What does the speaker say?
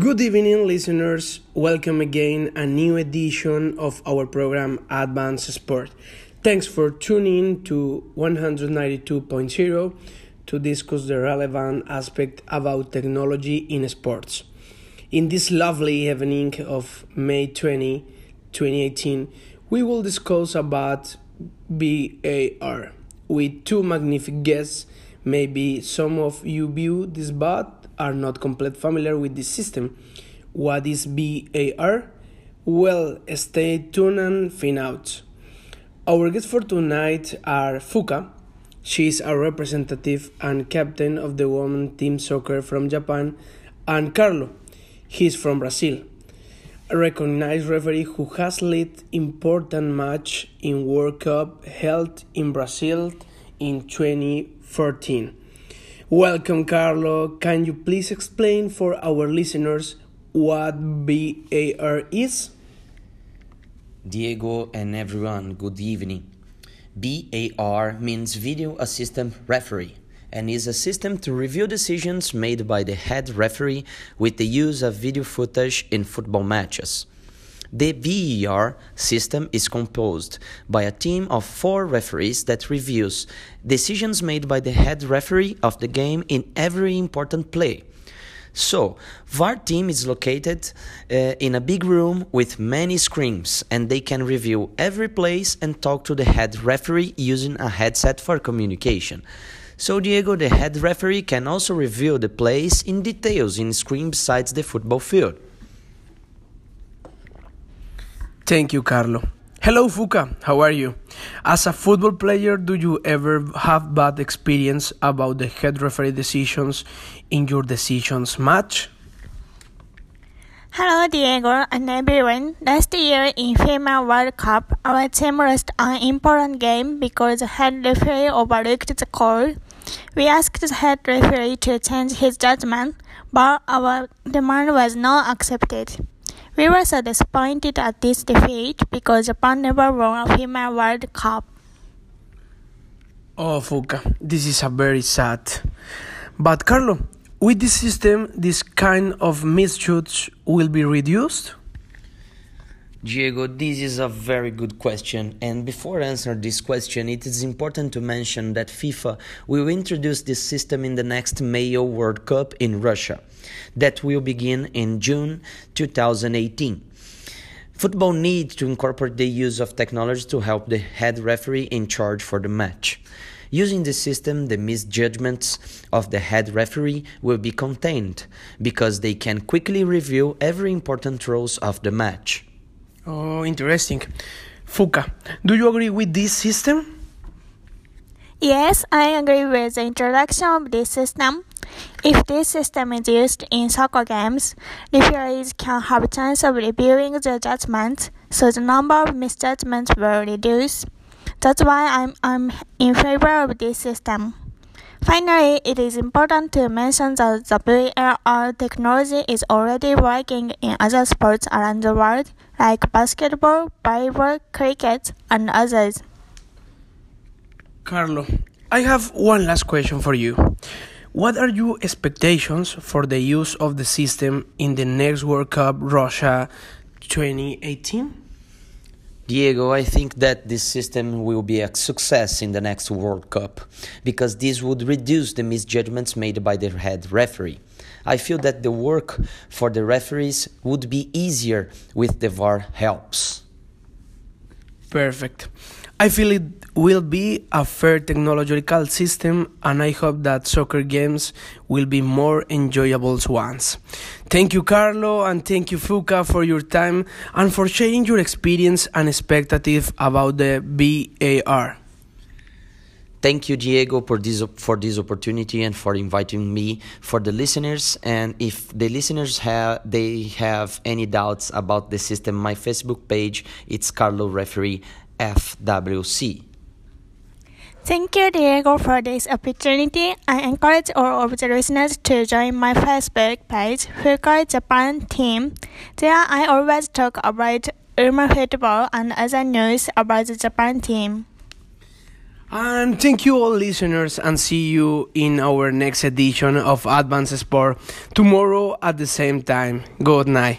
Good evening, listeners. Welcome again a new edition of our program Advanced Sport. Thanks for tuning to 192.0 to discuss the relevant aspect about technology in sports. In this lovely evening of May 20, 2018, we will discuss about VAR with two magnificent guests. Maybe some of you view this but are not completely familiar with this system. What is VAR? Well, stay tuned and find out. Our guests for tonight are Fuka. She is a representative and captain of the women team soccer from Japan, and Carlo. He is from Brazil. A recognized referee who has led important match in World Cup held in Brazil in 2014. Welcome, Carlo. Can you please explain for our listeners what VAR is? Diego and everyone, good evening. VAR means Video Assistant Referee and is a system to review decisions made by the head referee with the use of video footage in football matches. The VAR system is composed by a team of four referees that reviews decisions made by the head referee of the game in every important play. So, VAR team is located uh, in a big room with many screens and they can review every place and talk to the head referee using a headset for communication. So Diego, the head referee, can also review the plays in details in screen besides the football field. Thank you, Carlo. Hello, Fuka. How are you? As a football player, do you ever have bad experience about the head referee decisions in your decisions match? Hello, Diego and everyone. Last year in FIFA World Cup, our team lost an important game because the head referee overlooked the call. We asked the head referee to change his judgment, but our demand was not accepted. We were so disappointed at this defeat because Japan never won a FIFA World Cup. Oh, Fuka, this is a very sad. But Carlo, with this system, this kind of misshoots will be reduced? Diego, this is a very good question. And before answer this question, it is important to mention that FIFA will introduce this system in the next Mayo World Cup in Russia, that will begin in June 2018. Football needs to incorporate the use of technology to help the head referee in charge for the match. Using this system, the misjudgments of the head referee will be contained because they can quickly review every important rules of the match. Oh, interesting. Fuka, do you agree with this system? Yes, I agree with the introduction of this system. If this system is used in soccer games, referees can have a chance of reviewing the judgments, so the number of misjudgments will reduce. That's why I'm, I'm in favor of this system. Finally, it is important to mention that the VAR technology is already working in other sports around the world, like basketball, volleyball, cricket, and others. Carlo, I have one last question for you. What are your expectations for the use of the system in the next World Cup Russia 2018? Diego, I think that this system will be a success in the next World Cup because this would reduce the misjudgments made by the head referee. I feel that the work for the referees would be easier with the VAR helps. Perfect. I feel it will be a fair technological system, and I hope that soccer games will be more enjoyable ones. Thank you, Carlo, and thank you, Fuka, for your time and for sharing your experience and expectative about the VAR. Thank you, Diego, for this for this opportunity and for inviting me. For the listeners, and if the listeners have they have any doubts about the system, my Facebook page it's Carlo Referee FWC. Thank you, Diego, for this opportunity. I encourage all of the listeners to join my Facebook page, Fuka Japan Team. There, I always talk about Urma football and other news about the Japan team. And thank you all listeners and see you in our next edition of Advanced Sport tomorrow at the same time. Good night.